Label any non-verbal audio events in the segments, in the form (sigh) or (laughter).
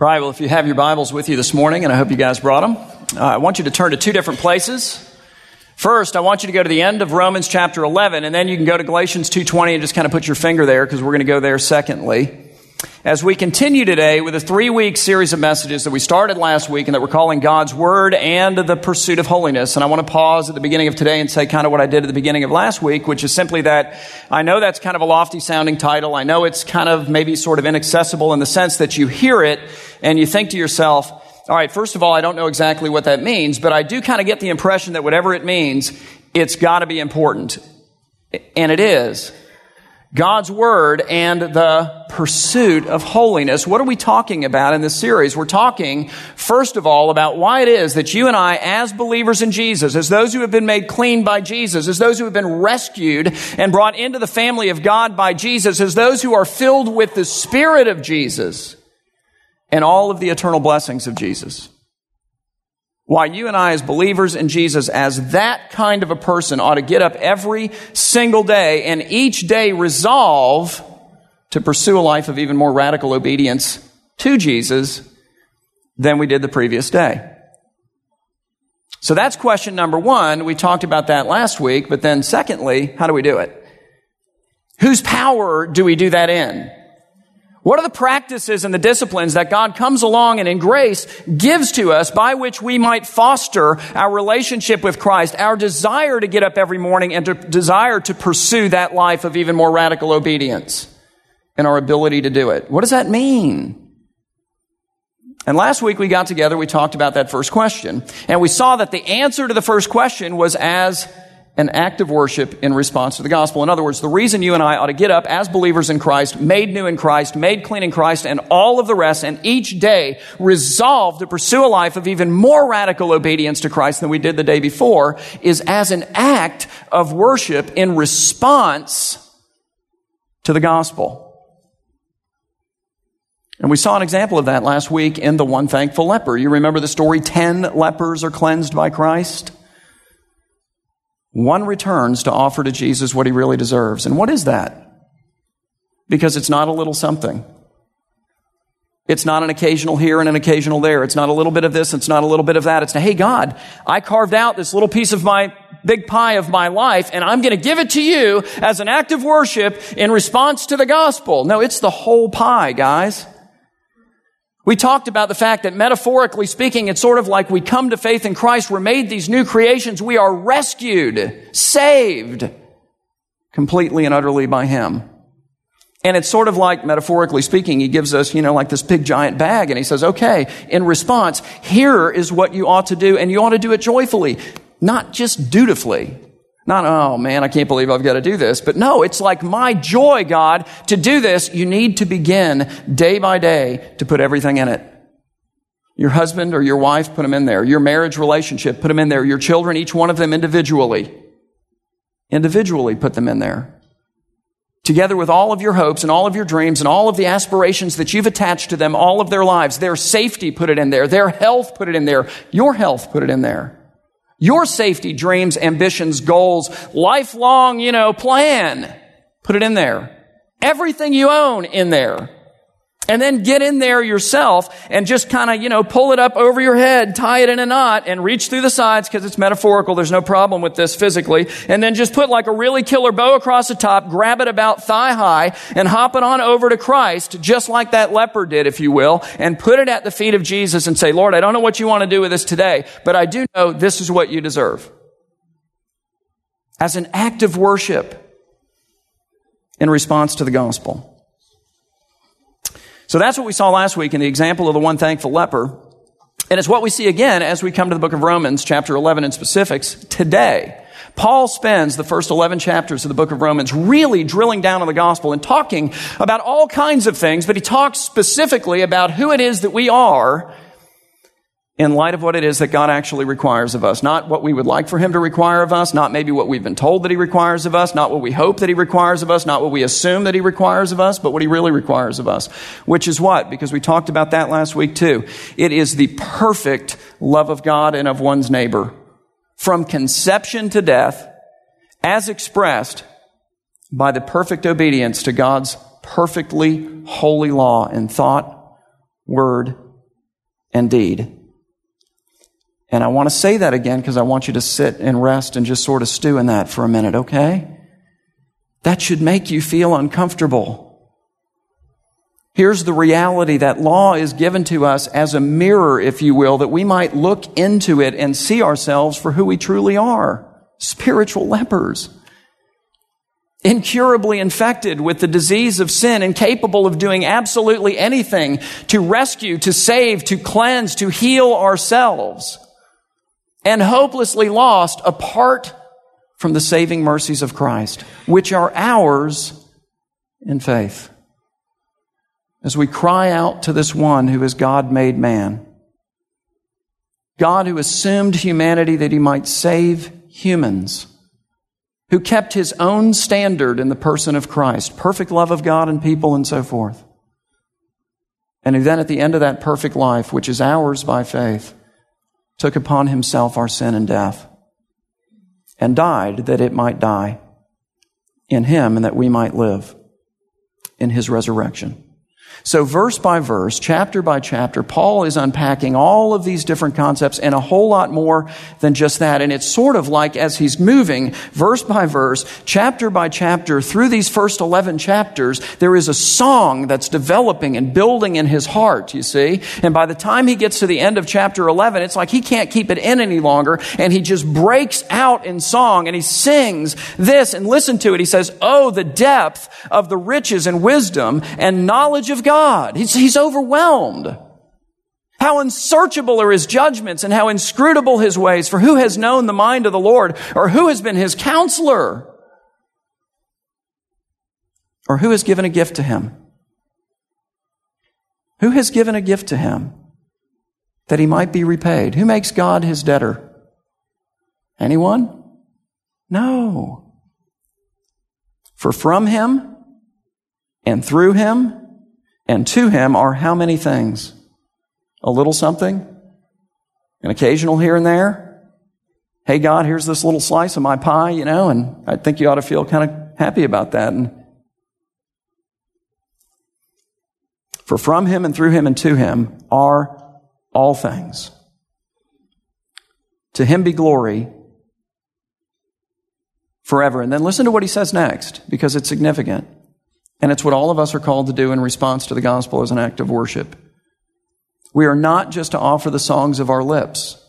Right, well, if you have your Bibles with you this morning, and I hope you guys brought them, uh, I want you to turn to two different places. First, I want you to go to the end of Romans chapter 11, and then you can go to Galatians 2.20 and just kind of put your finger there, because we're going to go there secondly. As we continue today with a three week series of messages that we started last week and that we're calling God's Word and the Pursuit of Holiness. And I want to pause at the beginning of today and say kind of what I did at the beginning of last week, which is simply that I know that's kind of a lofty sounding title. I know it's kind of maybe sort of inaccessible in the sense that you hear it and you think to yourself, all right, first of all, I don't know exactly what that means, but I do kind of get the impression that whatever it means, it's got to be important. And it is. God's Word and the pursuit of holiness. What are we talking about in this series? We're talking, first of all, about why it is that you and I, as believers in Jesus, as those who have been made clean by Jesus, as those who have been rescued and brought into the family of God by Jesus, as those who are filled with the Spirit of Jesus and all of the eternal blessings of Jesus, why you and I, as believers in Jesus, as that kind of a person, ought to get up every single day and each day resolve to pursue a life of even more radical obedience to Jesus than we did the previous day. So that's question number one. We talked about that last week, but then secondly, how do we do it? Whose power do we do that in? What are the practices and the disciplines that God comes along and in grace gives to us by which we might foster our relationship with Christ, our desire to get up every morning and to desire to pursue that life of even more radical obedience and our ability to do it? What does that mean? And last week we got together, we talked about that first question, and we saw that the answer to the first question was as an act of worship in response to the gospel. In other words, the reason you and I ought to get up as believers in Christ, made new in Christ, made clean in Christ, and all of the rest, and each day resolve to pursue a life of even more radical obedience to Christ than we did the day before, is as an act of worship in response to the gospel. And we saw an example of that last week in the one thankful leper. You remember the story? Ten lepers are cleansed by Christ. One returns to offer to Jesus what he really deserves. And what is that? Because it's not a little something. It's not an occasional here and an occasional there. It's not a little bit of this. It's not a little bit of that. It's, hey, God, I carved out this little piece of my big pie of my life and I'm going to give it to you as an act of worship in response to the gospel. No, it's the whole pie, guys. We talked about the fact that metaphorically speaking, it's sort of like we come to faith in Christ. We're made these new creations. We are rescued, saved completely and utterly by Him. And it's sort of like, metaphorically speaking, He gives us, you know, like this big giant bag and He says, okay, in response, here is what you ought to do and you ought to do it joyfully, not just dutifully. Not, oh man, I can't believe I've got to do this. But no, it's like my joy, God, to do this. You need to begin day by day to put everything in it. Your husband or your wife, put them in there. Your marriage relationship, put them in there. Your children, each one of them individually. Individually put them in there. Together with all of your hopes and all of your dreams and all of the aspirations that you've attached to them all of their lives. Their safety, put it in there. Their health, put it in there. Your health, put it in there. Your safety, dreams, ambitions, goals, lifelong, you know, plan. Put it in there. Everything you own in there. And then get in there yourself and just kind of, you know, pull it up over your head, tie it in a knot and reach through the sides because it's metaphorical. There's no problem with this physically. And then just put like a really killer bow across the top, grab it about thigh high and hop it on over to Christ, just like that leper did, if you will, and put it at the feet of Jesus and say, Lord, I don't know what you want to do with this today, but I do know this is what you deserve. As an act of worship in response to the gospel. So that's what we saw last week in the example of the one thankful leper. And it's what we see again as we come to the book of Romans, chapter 11 in specifics, today. Paul spends the first 11 chapters of the book of Romans really drilling down on the gospel and talking about all kinds of things, but he talks specifically about who it is that we are in light of what it is that God actually requires of us. Not what we would like for Him to require of us, not maybe what we've been told that He requires of us, not what we hope that He requires of us, not what we assume that He requires of us, but what He really requires of us. Which is what? Because we talked about that last week too. It is the perfect love of God and of one's neighbor. From conception to death, as expressed by the perfect obedience to God's perfectly holy law in thought, word, and deed. And I want to say that again because I want you to sit and rest and just sort of stew in that for a minute, okay? That should make you feel uncomfortable. Here's the reality that law is given to us as a mirror, if you will, that we might look into it and see ourselves for who we truly are. Spiritual lepers. Incurably infected with the disease of sin, incapable of doing absolutely anything to rescue, to save, to cleanse, to heal ourselves. And hopelessly lost apart from the saving mercies of Christ, which are ours in faith. As we cry out to this one who is God made man, God who assumed humanity that he might save humans, who kept his own standard in the person of Christ, perfect love of God and people and so forth. And who then at the end of that perfect life, which is ours by faith, took upon himself our sin and death and died that it might die in him and that we might live in his resurrection. So, verse by verse, chapter by chapter, Paul is unpacking all of these different concepts and a whole lot more than just that. And it's sort of like as he's moving verse by verse, chapter by chapter, through these first 11 chapters, there is a song that's developing and building in his heart, you see. And by the time he gets to the end of chapter 11, it's like he can't keep it in any longer. And he just breaks out in song and he sings this and listen to it. He says, Oh, the depth of the riches and wisdom and knowledge of God. He's, he's overwhelmed. How unsearchable are his judgments and how inscrutable his ways. For who has known the mind of the Lord or who has been his counselor? Or who has given a gift to him? Who has given a gift to him that he might be repaid? Who makes God his debtor? Anyone? No. For from him and through him and to him are how many things? A little something? An occasional here and there? Hey, God, here's this little slice of my pie, you know, and I think you ought to feel kind of happy about that. And for from him and through him and to him are all things. To him be glory forever. And then listen to what he says next, because it's significant. And it's what all of us are called to do in response to the gospel as an act of worship. We are not just to offer the songs of our lips,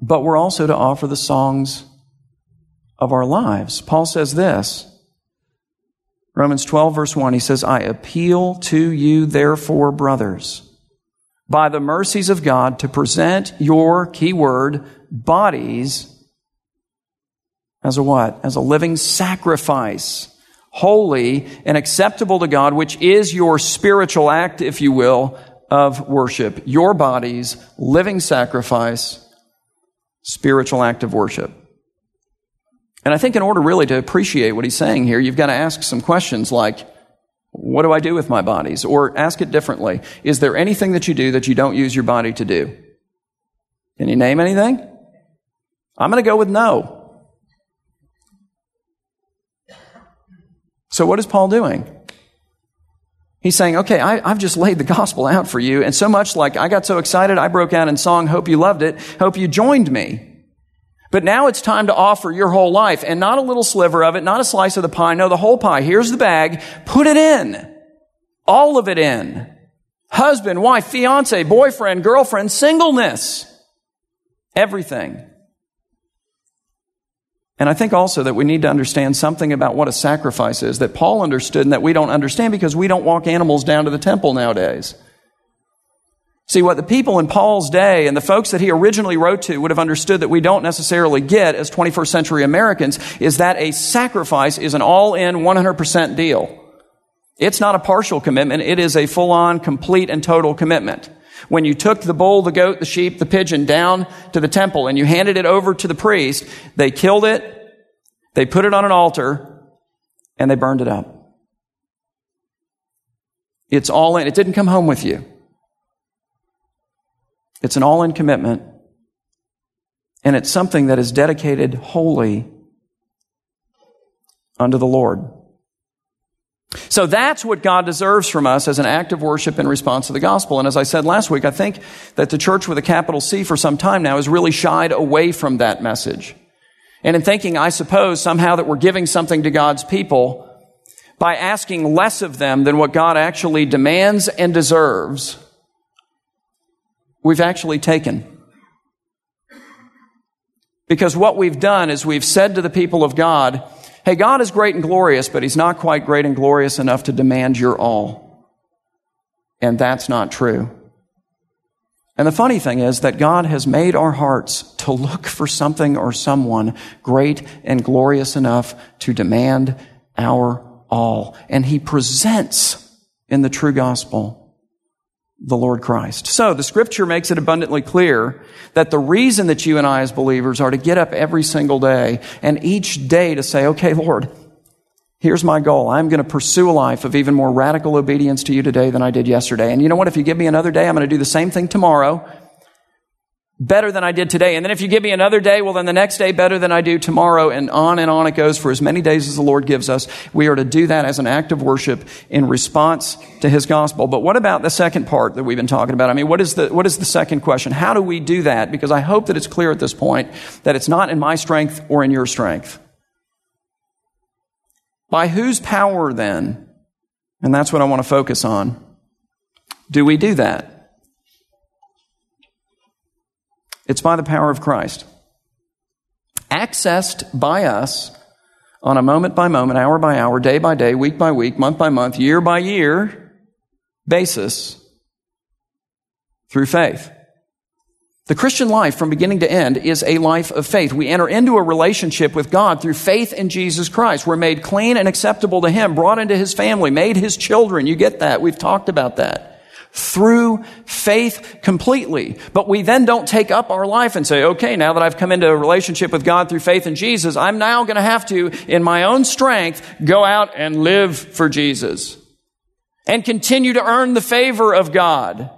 but we're also to offer the songs of our lives. Paul says this, Romans 12 verse 1, he says, I appeal to you therefore, brothers, by the mercies of God to present your keyword bodies as a what? As a living sacrifice holy and acceptable to God, which is your spiritual act, if you will, of worship. Your body's living sacrifice, spiritual act of worship. And I think in order really to appreciate what he's saying here, you've got to ask some questions like, what do I do with my bodies? Or ask it differently. Is there anything that you do that you don't use your body to do? Can you name anything? I'm going to go with no. So what is Paul doing? He's saying, okay, I, have just laid the gospel out for you. And so much like I got so excited, I broke out in song, hope you loved it, hope you joined me. But now it's time to offer your whole life and not a little sliver of it, not a slice of the pie, no, the whole pie. Here's the bag. Put it in. All of it in. Husband, wife, fiance, boyfriend, girlfriend, singleness. Everything. And I think also that we need to understand something about what a sacrifice is that Paul understood and that we don't understand because we don't walk animals down to the temple nowadays. See, what the people in Paul's day and the folks that he originally wrote to would have understood that we don't necessarily get as 21st century Americans is that a sacrifice is an all in 100% deal. It's not a partial commitment. It is a full on, complete and total commitment. When you took the bull, the goat, the sheep, the pigeon down to the temple and you handed it over to the priest, they killed it, they put it on an altar, and they burned it up. It's all in. It didn't come home with you. It's an all in commitment. And it's something that is dedicated wholly unto the Lord. So that's what God deserves from us as an act of worship in response to the gospel. And as I said last week, I think that the church with a capital C for some time now has really shied away from that message. And in thinking, I suppose, somehow that we're giving something to God's people by asking less of them than what God actually demands and deserves, we've actually taken. Because what we've done is we've said to the people of God, Hey, God is great and glorious, but He's not quite great and glorious enough to demand your all. And that's not true. And the funny thing is that God has made our hearts to look for something or someone great and glorious enough to demand our all. And He presents in the true gospel the Lord Christ. So the scripture makes it abundantly clear that the reason that you and I as believers are to get up every single day and each day to say, okay, Lord, here's my goal. I'm going to pursue a life of even more radical obedience to you today than I did yesterday. And you know what? If you give me another day, I'm going to do the same thing tomorrow better than I did today. And then if you give me another day, well, then the next day better than I do tomorrow. And on and on it goes for as many days as the Lord gives us. We are to do that as an act of worship in response to His gospel. But what about the second part that we've been talking about? I mean, what is the, what is the second question? How do we do that? Because I hope that it's clear at this point that it's not in my strength or in your strength. By whose power then? And that's what I want to focus on. Do we do that? It's by the power of Christ. Accessed by us on a moment by moment, hour by hour, day by day, week by week, month by month, year by year basis through faith. The Christian life from beginning to end is a life of faith. We enter into a relationship with God through faith in Jesus Christ. We're made clean and acceptable to Him, brought into His family, made His children. You get that. We've talked about that through faith completely. But we then don't take up our life and say, okay, now that I've come into a relationship with God through faith in Jesus, I'm now going to have to, in my own strength, go out and live for Jesus and continue to earn the favor of God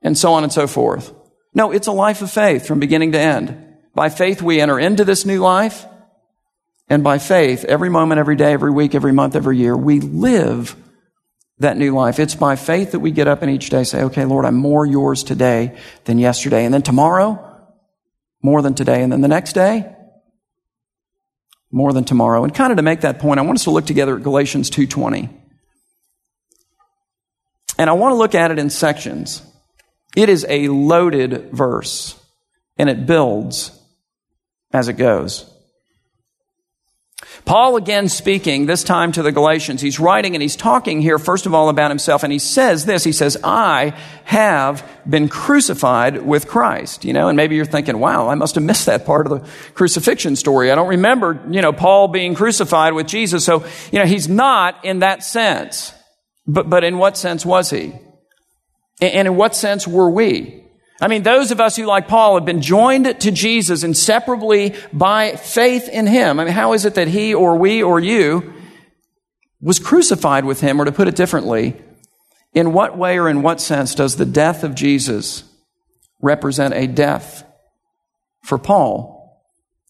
and so on and so forth. No, it's a life of faith from beginning to end. By faith, we enter into this new life. And by faith, every moment, every day, every week, every month, every year, we live that new life. It's by faith that we get up and each day say, okay, Lord, I'm more yours today than yesterday. And then tomorrow, more than today. And then the next day, more than tomorrow. And kind of to make that point, I want us to look together at Galatians 2.20. And I want to look at it in sections. It is a loaded verse, and it builds as it goes. Paul again speaking, this time to the Galatians. He's writing and he's talking here, first of all, about himself. And he says this, he says, I have been crucified with Christ. You know, and maybe you're thinking, wow, I must have missed that part of the crucifixion story. I don't remember, you know, Paul being crucified with Jesus. So, you know, he's not in that sense. But, but in what sense was he? And in what sense were we? I mean, those of us who, like Paul, have been joined to Jesus inseparably by faith in him. I mean, how is it that he or we or you was crucified with him? Or to put it differently, in what way or in what sense does the death of Jesus represent a death for Paul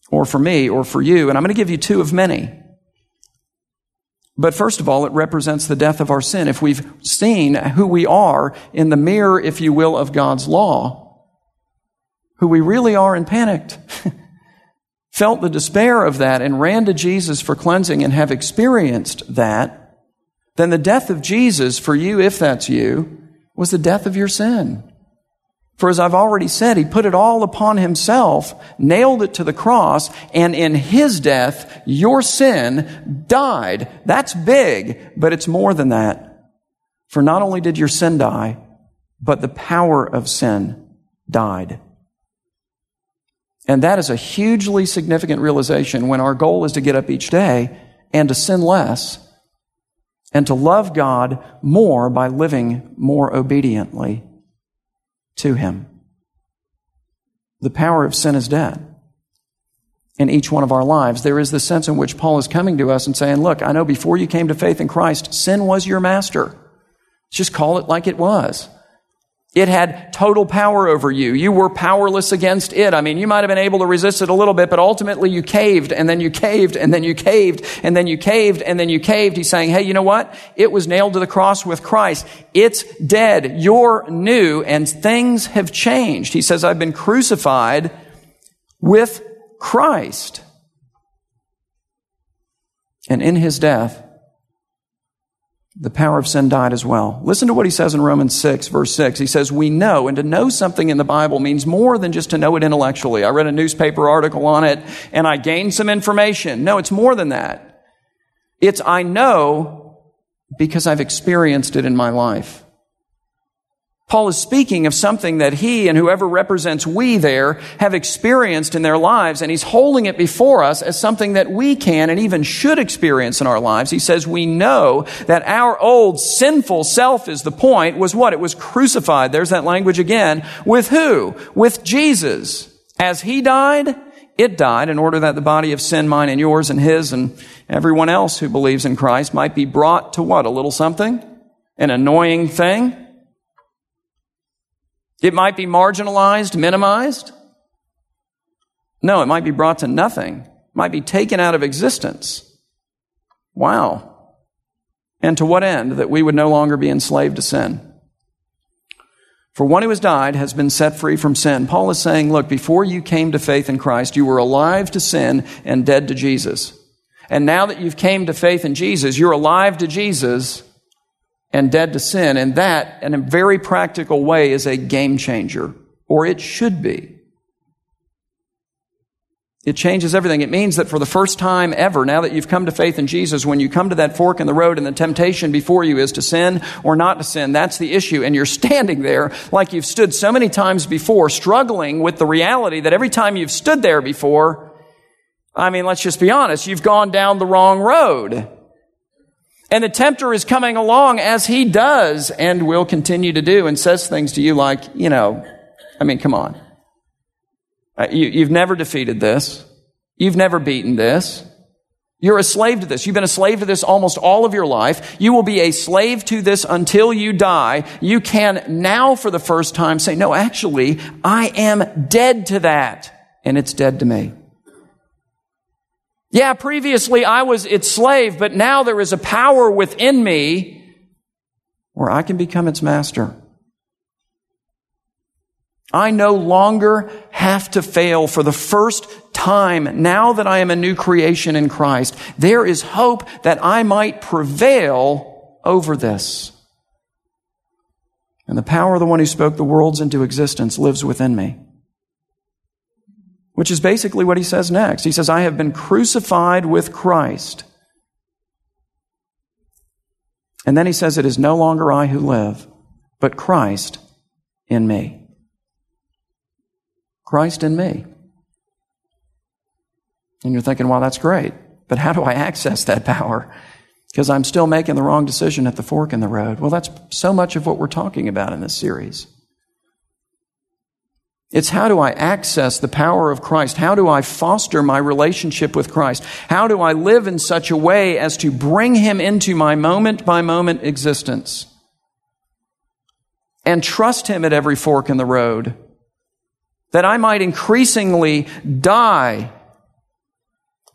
or for me or for you? And I'm going to give you two of many. But first of all, it represents the death of our sin. If we've seen who we are in the mirror, if you will, of God's law, who we really are and panicked, (laughs) felt the despair of that and ran to Jesus for cleansing and have experienced that, then the death of Jesus for you, if that's you, was the death of your sin. For as I've already said, he put it all upon himself, nailed it to the cross, and in his death, your sin died. That's big, but it's more than that. For not only did your sin die, but the power of sin died. And that is a hugely significant realization when our goal is to get up each day and to sin less and to love God more by living more obediently to Him. The power of sin is dead in each one of our lives. There is the sense in which Paul is coming to us and saying, Look, I know before you came to faith in Christ, sin was your master. Just call it like it was. It had total power over you. You were powerless against it. I mean, you might have been able to resist it a little bit, but ultimately you caved and then you caved and then you caved and then you caved and then you caved. He's saying, hey, you know what? It was nailed to the cross with Christ. It's dead. You're new and things have changed. He says, I've been crucified with Christ. And in his death, the power of sin died as well. Listen to what he says in Romans 6, verse 6. He says, We know, and to know something in the Bible means more than just to know it intellectually. I read a newspaper article on it and I gained some information. No, it's more than that. It's I know because I've experienced it in my life. Paul is speaking of something that he and whoever represents we there have experienced in their lives, and he's holding it before us as something that we can and even should experience in our lives. He says, We know that our old sinful self is the point, was what? It was crucified. There's that language again. With who? With Jesus. As he died, it died in order that the body of sin, mine and yours and his and everyone else who believes in Christ might be brought to what? A little something? An annoying thing? It might be marginalized, minimized. No, it might be brought to nothing. It might be taken out of existence. Wow. And to what end? That we would no longer be enslaved to sin. For one who has died has been set free from sin. Paul is saying, look, before you came to faith in Christ, you were alive to sin and dead to Jesus. And now that you've came to faith in Jesus, you're alive to Jesus and dead to sin. And that, in a very practical way, is a game changer, or it should be. It changes everything. It means that for the first time ever, now that you've come to faith in Jesus, when you come to that fork in the road and the temptation before you is to sin or not to sin, that's the issue. And you're standing there like you've stood so many times before, struggling with the reality that every time you've stood there before, I mean, let's just be honest, you've gone down the wrong road. And the tempter is coming along as he does and will continue to do and says things to you like, you know, I mean, come on. Uh, you, you've never defeated this. You've never beaten this. You're a slave to this. You've been a slave to this almost all of your life. You will be a slave to this until you die. You can now for the first time say, no, actually, I am dead to that. And it's dead to me. Yeah, previously I was its slave, but now there is a power within me where I can become its master. I no longer have to fail for the first time now that I am a new creation in Christ. There is hope that I might prevail over this. And the power of the one who spoke the worlds into existence lives within me which is basically what he says next. He says, I have been crucified with Christ. And then he says, It is no longer I who live, but Christ in me. Christ in me. And you're thinking, well, that's great. But how do I access that power? Because I'm still making the wrong decision at the fork in the road. Well, that's so much of what we're talking about in this series. It's how do I access the power of Christ? How do I foster my relationship with Christ? How do I live in such a way as to bring Him into my moment by moment existence? And trust Him at every fork in the road. That I might increasingly die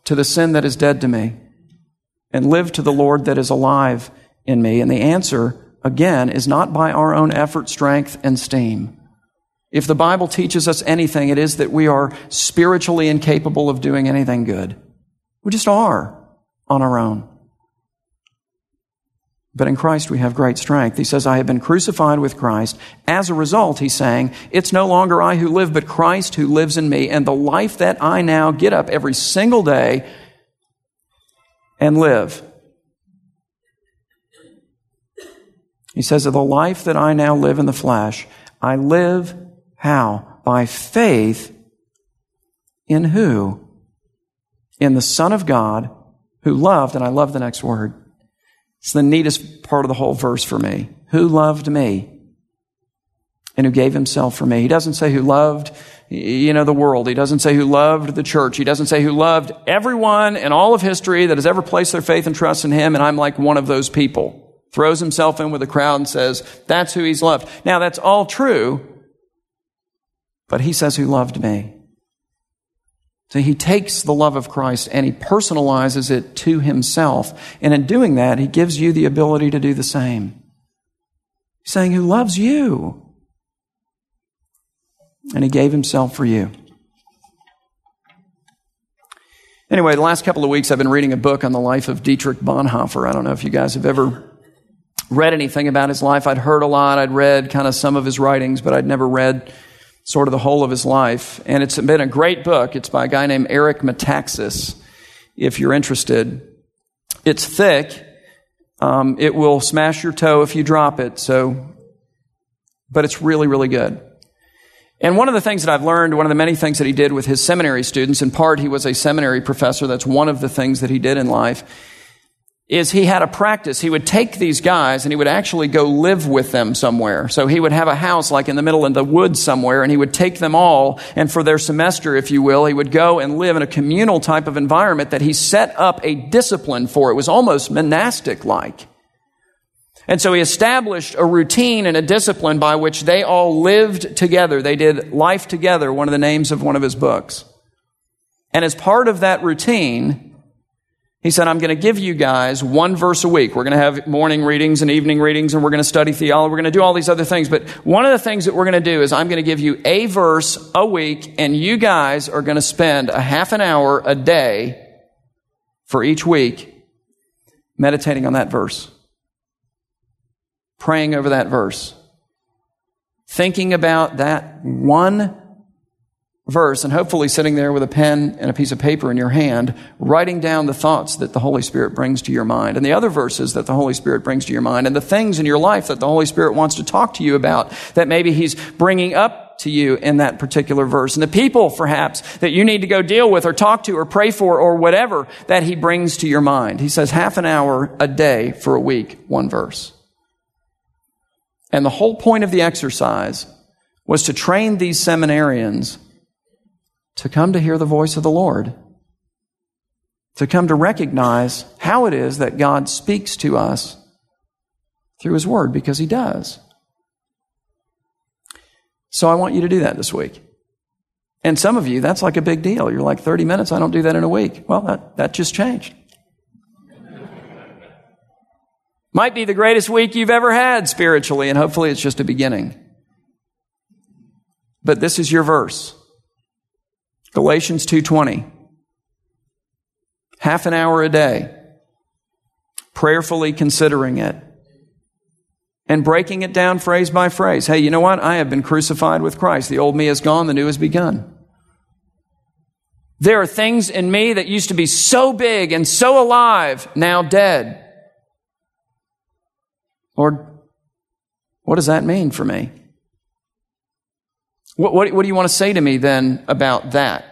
to the sin that is dead to me and live to the Lord that is alive in me. And the answer, again, is not by our own effort, strength, and steam if the Bible teaches us anything, it is that we are spiritually incapable of doing anything good. We just are on our own. But in Christ we have great strength. He says, I have been crucified with Christ. As a result, he's saying, it's no longer I who live, but Christ who lives in me. And the life that I now get up every single day and live. He says, of the life that I now live in the flesh, I live how? By faith in who? In the Son of God who loved, and I love the next word. It's the neatest part of the whole verse for me. Who loved me and who gave himself for me. He doesn't say who loved, you know, the world. He doesn't say who loved the church. He doesn't say who loved everyone in all of history that has ever placed their faith and trust in him, and I'm like one of those people. throws himself in with the crowd and says, That's who he's loved. Now, that's all true, but he says, Who loved me? So he takes the love of Christ and he personalizes it to himself. And in doing that, he gives you the ability to do the same. He's saying, Who loves you? And he gave himself for you. Anyway, the last couple of weeks I've been reading a book on the life of Dietrich Bonhoeffer. I don't know if you guys have ever read anything about his life. I'd heard a lot. I'd read kind of some of his writings, but I'd never read sort of the whole of his life. And it's been a great book. It's by a guy named Eric Metaxas, if you're interested. It's thick. Um, it will smash your toe if you drop it. So, but it's really, really good. And one of the things that I've learned, one of the many things that he did with his seminary students, in part he was a seminary professor, that's one of the things that he did in life, is he had a practice. He would take these guys and he would actually go live with them somewhere. So he would have a house like in the middle of the woods somewhere and he would take them all and for their semester, if you will, he would go and live in a communal type of environment that he set up a discipline for. It was almost monastic like. And so he established a routine and a discipline by which they all lived together. They did life together, one of the names of one of his books. And as part of that routine, he said, I'm going to give you guys one verse a week. We're going to have morning readings and evening readings, and we're going to study theology. We're going to do all these other things. But one of the things that we're going to do is I'm going to give you a verse a week, and you guys are going to spend a half an hour a day for each week meditating on that verse praying over that verse, thinking about that one verse, and hopefully sitting there with a pen and a piece of paper in your hand, writing down the thoughts that the Holy Spirit brings to your mind, and the other verses that the Holy Spirit brings to your mind, and the things in your life that the Holy Spirit wants to talk to you about that maybe He's bringing up to you in that particular verse. And the people, perhaps, that you need to go deal with or talk to or pray for or whatever that He brings to your mind. He says half an hour a day for a week, one verse. And the whole point of the exercise was to train these seminarians to come to hear the voice of the Lord, to come to recognize how it is that God speaks to us through His Word, because He does. So I want you to do that this week. And some of you, that's like a big deal. You're like, 30 minutes, I don't do that in a week. Well, that, that just changed. Might be the greatest week you've ever had spiritually, and hopefully it's just a beginning. But this is your verse. Galatians 2:20. Half an hour a day prayerfully considering it and breaking it down phrase by phrase. Hey, you know what? I have been crucified with Christ. The old me is gone, the new has begun. There are things in me that used to be so big and so alive, now dead. Lord, what does that mean for me? What, what, what do you want to say to me then about that?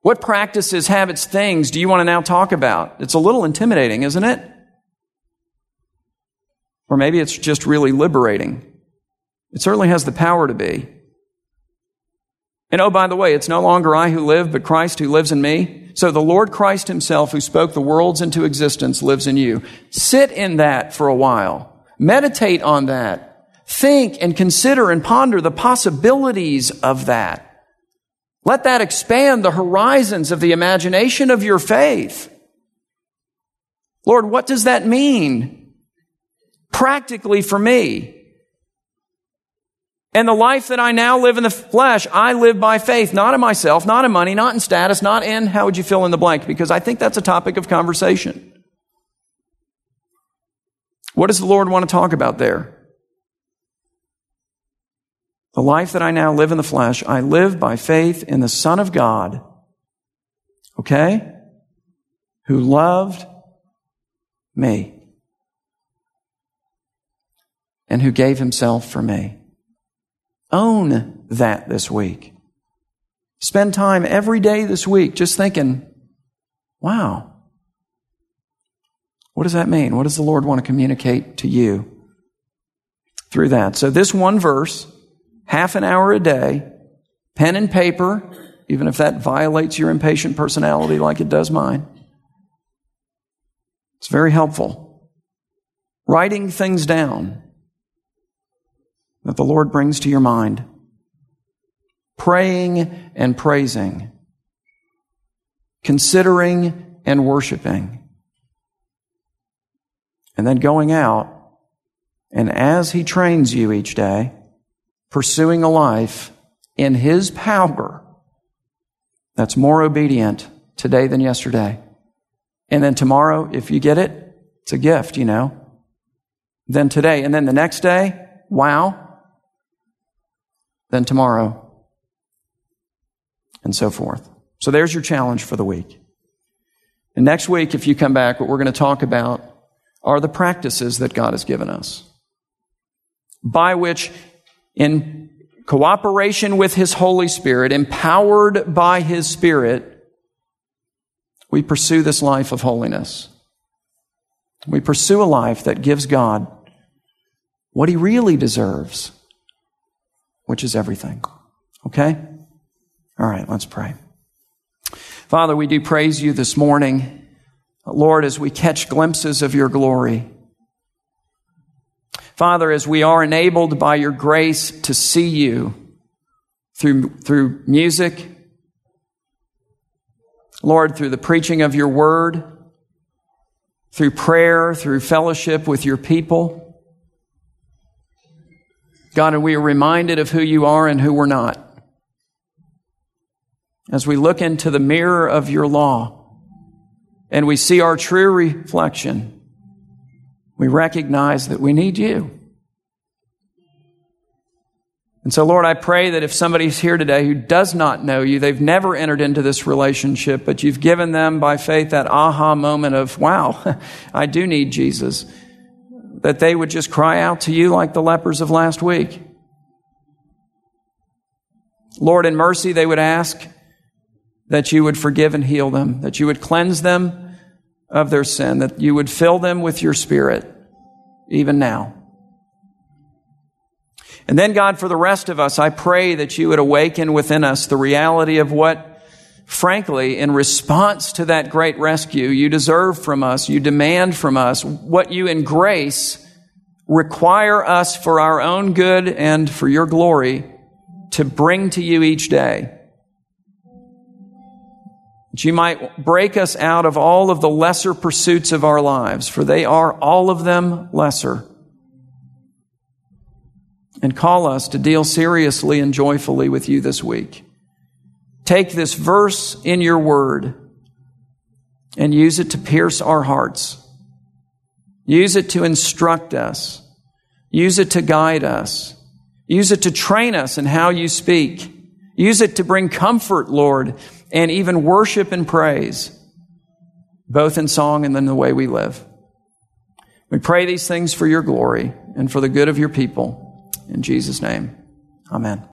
What practices, habits, things do you want to now talk about? It's a little intimidating, isn't it? Or maybe it's just really liberating. It certainly has the power to be. And oh, by the way, it's no longer I who live, but Christ who lives in me. So the Lord Christ himself, who spoke the worlds into existence, lives in you. Sit in that for a while. Meditate on that. Think and consider and ponder the possibilities of that. Let that expand the horizons of the imagination of your faith. Lord, what does that mean practically for me? And the life that I now live in the flesh, I live by faith, not in myself, not in money, not in status, not in how would you fill in the blank, because I think that's a topic of conversation. What does the Lord want to talk about there? The life that I now live in the flesh, I live by faith in the Son of God, okay? Who loved me and who gave himself for me. Own that this week. Spend time every day this week just thinking, wow, what does that mean? What does the Lord want to communicate to you through that? So, this one verse, half an hour a day, pen and paper, even if that violates your impatient personality like it does mine, it's very helpful. writing things down that the Lord brings to your mind, praying and praising, considering and worshiping, and then going out and as He trains you each day, pursuing a life in His power that's more obedient today than yesterday. And then tomorrow, if you get it, it's a gift, you know. Then today, and then the next day, wow. Then tomorrow, and so forth. So there's your challenge for the week. And next week, if you come back, what we're going to talk about are the practices that God has given us by which, in cooperation with His Holy Spirit, empowered by His Spirit, we pursue this life of holiness. We pursue a life that gives God what He really deserves, which is everything. Okay? All right, let's pray. Father, we do praise you this morning. Lord, as we catch glimpses of your glory, Father, as we are enabled by your grace to see you through, through music, Lord, through the preaching of your word, through prayer, through fellowship with your people, God, and we are reminded of who you are and who we're not. As we look into the mirror of your law and we see our true reflection, we recognize that we need you. And so, Lord, I pray that if somebody's here today who does not know you, they've never entered into this relationship, but you've given them by faith that aha moment of, wow, (laughs) I do need Jesus, that they would just cry out to you like the lepers of last week. Lord, in mercy, they would ask that you would forgive and heal them, that you would cleanse them of their sin, that you would fill them with your spirit even now. And then, God, for the rest of us, I pray that you would awaken within us the reality of what, frankly, in response to that great rescue, you deserve from us, you demand from us, what you in grace require us for our own good and for your glory to bring to you each day. You might break us out of all of the lesser pursuits of our lives, for they are all of them lesser. And call us to deal seriously and joyfully with you this week. Take this verse in your word and use it to pierce our hearts. Use it to instruct us. Use it to guide us. Use it to train us in how you speak. Use it to bring comfort, Lord, and even worship and praise, both in song and in the way we live. We pray these things for your glory and for the good of your people. In Jesus' name, amen.